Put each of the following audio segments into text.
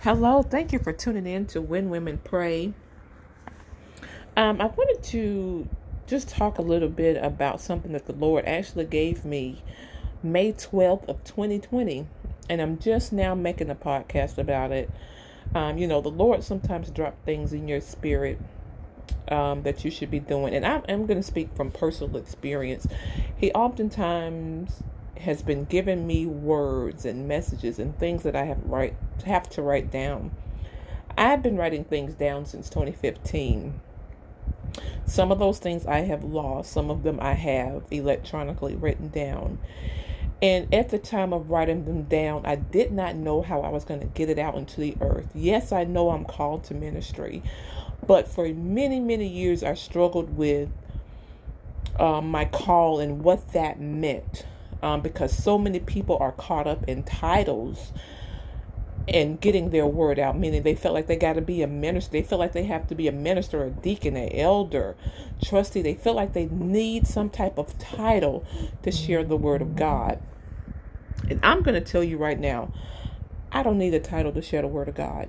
Hello, thank you for tuning in to When Women Pray. Um, I wanted to just talk a little bit about something that the Lord actually gave me May 12th of 2020, and I'm just now making a podcast about it. Um, you know, the Lord sometimes drop things in your spirit um, that you should be doing, and I, I'm going to speak from personal experience. He oftentimes has been giving me words and messages and things that I have write have to write down. I've been writing things down since 2015. Some of those things I have lost, some of them I have electronically written down. And at the time of writing them down, I did not know how I was going to get it out into the earth. Yes, I know I'm called to ministry, but for many, many years, I struggled with um, my call and what that meant um, because so many people are caught up in titles and getting their word out, meaning they felt like they got to be a minister. They feel like they have to be a minister, a deacon, an elder, trustee. They feel like they need some type of title to share the word of God. And I'm going to tell you right now, I don't need a title to share the word of God.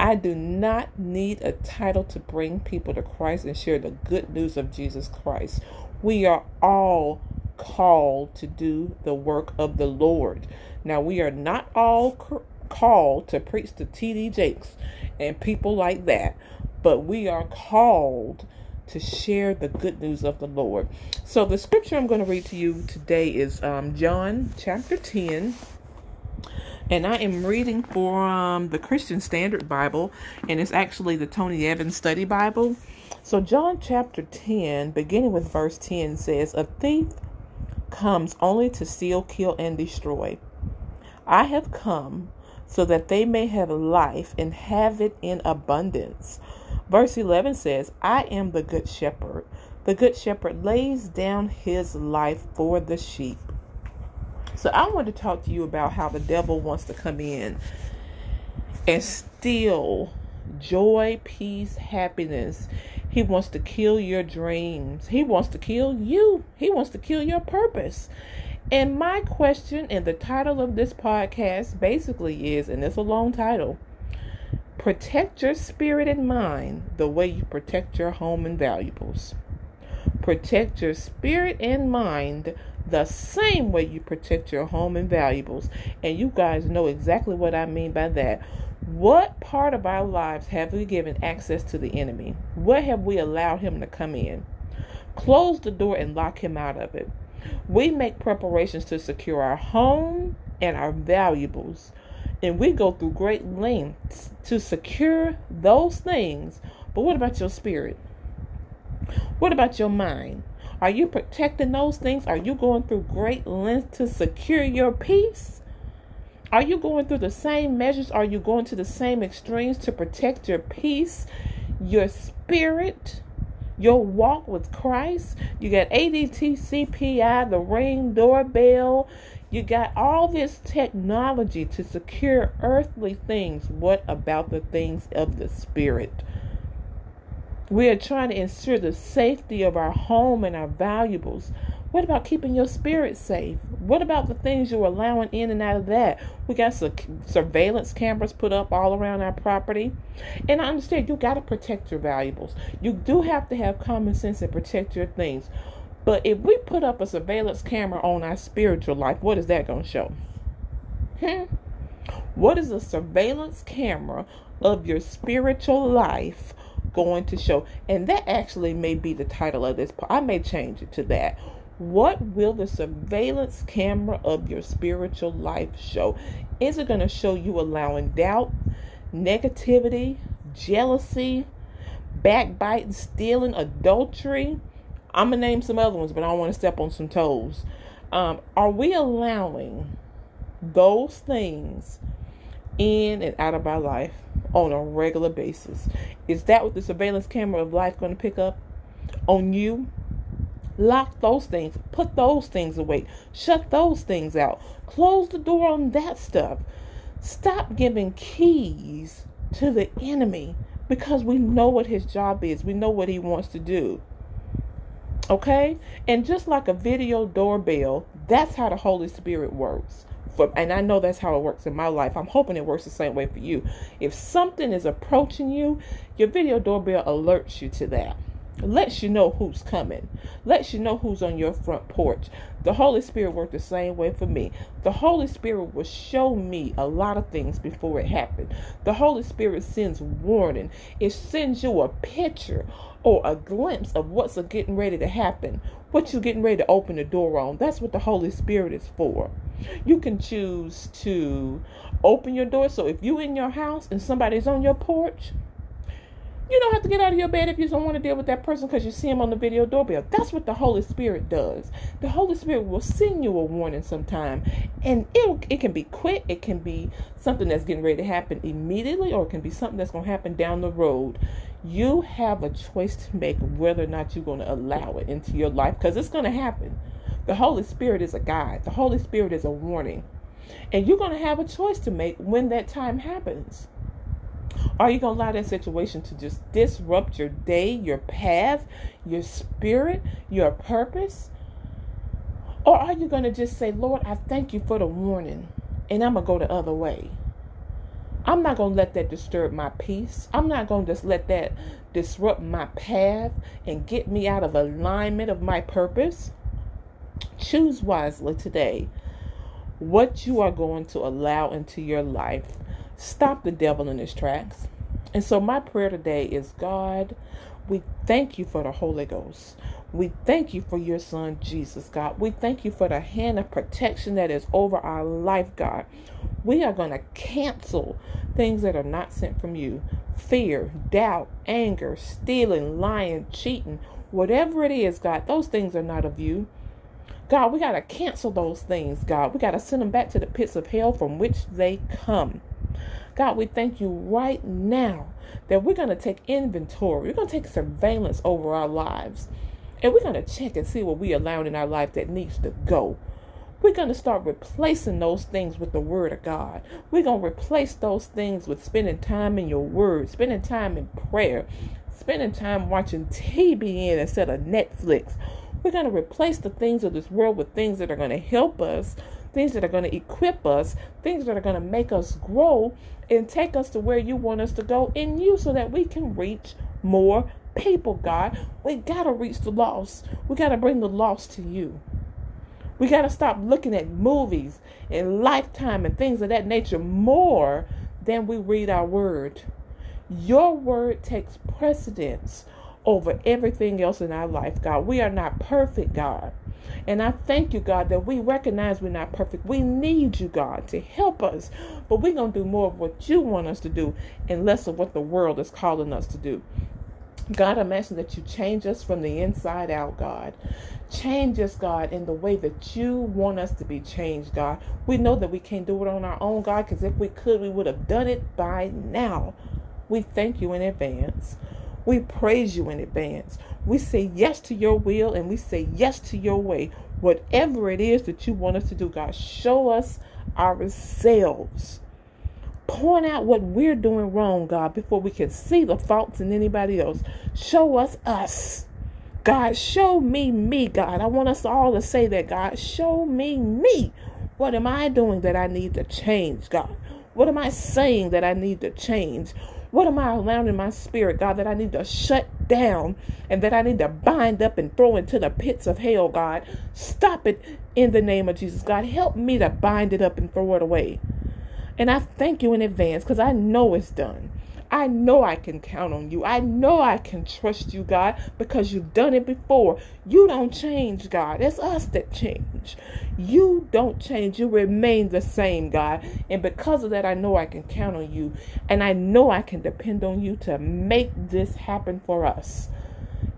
I do not need a title to bring people to Christ and share the good news of Jesus Christ. We are all called to do the work of the Lord. Now, we are not all called to preach to T.D. Jakes and people like that, but we are called to share the good news of the Lord. So, the scripture I'm going to read to you today is um, John chapter 10. And I am reading from the Christian Standard Bible, and it's actually the Tony Evans Study Bible. So, John chapter 10, beginning with verse 10, says, A thief comes only to steal, kill, and destroy. I have come so that they may have life and have it in abundance. Verse 11 says, I am the good shepherd. The good shepherd lays down his life for the sheep. So I want to talk to you about how the devil wants to come in and steal joy, peace, happiness, he wants to kill your dreams. He wants to kill you. He wants to kill your purpose. And my question and the title of this podcast basically is, and it's a long title protect your spirit and mind the way you protect your home and valuables. Protect your spirit and mind the same way you protect your home and valuables. And you guys know exactly what I mean by that. What part of our lives have we given access to the enemy? What have we allowed him to come in? Close the door and lock him out of it. We make preparations to secure our home and our valuables, and we go through great lengths to secure those things. But what about your spirit? What about your mind? Are you protecting those things? Are you going through great lengths to secure your peace? Are you going through the same measures? Are you going to the same extremes to protect your peace, your spirit, your walk with Christ? You got ADT, CPI, the ring doorbell. You got all this technology to secure earthly things. What about the things of the spirit? We are trying to ensure the safety of our home and our valuables. What about keeping your spirit safe? What about the things you're allowing in and out of that? We got some surveillance cameras put up all around our property. And I understand you got to protect your valuables. You do have to have common sense and protect your things. But if we put up a surveillance camera on our spiritual life, what is that going to show? Hmm? What is a surveillance camera of your spiritual life going to show? And that actually may be the title of this. I may change it to that what will the surveillance camera of your spiritual life show? Is it going to show you allowing doubt, negativity, jealousy, backbiting, stealing, adultery? I'm going to name some other ones, but I don't want to step on some toes. Um, are we allowing those things in and out of our life on a regular basis? Is that what the surveillance camera of life going to pick up on you? Lock those things. Put those things away. Shut those things out. Close the door on that stuff. Stop giving keys to the enemy because we know what his job is. We know what he wants to do. Okay? And just like a video doorbell, that's how the Holy Spirit works. For, and I know that's how it works in my life. I'm hoping it works the same way for you. If something is approaching you, your video doorbell alerts you to that lets you know who's coming, lets you know who's on your front porch. The Holy Spirit worked the same way for me. The Holy Spirit will show me a lot of things before it happened. The Holy Spirit sends warning, it sends you a picture or a glimpse of what's getting ready to happen, what you're getting ready to open the door on. That's what the Holy Spirit is for. You can choose to open your door. So if you're in your house and somebody's on your porch, you don't have to get out of your bed if you don't want to deal with that person because you see him on the video doorbell. That's what the Holy Spirit does. The Holy Spirit will send you a warning sometime, and it it can be quick. It can be something that's getting ready to happen immediately, or it can be something that's going to happen down the road. You have a choice to make whether or not you're going to allow it into your life because it's going to happen. The Holy Spirit is a guide. The Holy Spirit is a warning, and you're going to have a choice to make when that time happens. Are you going to allow that situation to just disrupt your day, your path, your spirit, your purpose? Or are you going to just say, Lord, I thank you for the warning, and I'm going to go the other way? I'm not going to let that disturb my peace. I'm not going to just let that disrupt my path and get me out of alignment of my purpose. Choose wisely today what you are going to allow into your life stop the devil in his tracks. And so, my prayer today is God, we thank you for the Holy Ghost. We thank you for your son, Jesus, God. We thank you for the hand of protection that is over our life, God. We are going to cancel things that are not sent from you fear, doubt, anger, stealing, lying, cheating, whatever it is, God, those things are not of you. God, we got to cancel those things, God. We got to send them back to the pits of hell from which they come. God, we thank you right now that we're going to take inventory. We're going to take surveillance over our lives. And we're going to check and see what we allowed in our life that needs to go. We're going to start replacing those things with the Word of God. We're going to replace those things with spending time in your Word, spending time in prayer, spending time watching TBN instead of Netflix. We're going to replace the things of this world with things that are going to help us things that are going to equip us, things that are going to make us grow and take us to where you want us to go in you so that we can reach more people, God. We got to reach the lost. We got to bring the lost to you. We got to stop looking at movies and lifetime and things of that nature more than we read our word. Your word takes precedence over everything else in our life, God. We are not perfect, God. And I thank you, God, that we recognize we're not perfect. We need you, God, to help us. But we're going to do more of what you want us to do and less of what the world is calling us to do. God, I'm asking that you change us from the inside out, God. Change us, God, in the way that you want us to be changed, God. We know that we can't do it on our own, God, because if we could, we would have done it by now. We thank you in advance. We praise you in advance. We say yes to your will and we say yes to your way. Whatever it is that you want us to do, God, show us ourselves. Point out what we're doing wrong, God, before we can see the faults in anybody else. Show us us. God, show me me, God. I want us all to say that, God. Show me me. What am I doing that I need to change, God? What am I saying that I need to change? What am I allowing in my spirit, God, that I need to shut down and that I need to bind up and throw into the pits of hell, God? Stop it in the name of Jesus. God, help me to bind it up and throw it away. And I thank you in advance because I know it's done. I know I can count on you. I know I can trust you, God, because you've done it before. You don't change, God. It's us that change. You don't change. You remain the same, God. And because of that, I know I can count on you. And I know I can depend on you to make this happen for us.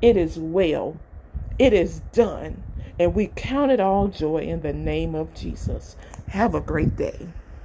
It is well. It is done. And we count it all joy in the name of Jesus. Have a great day.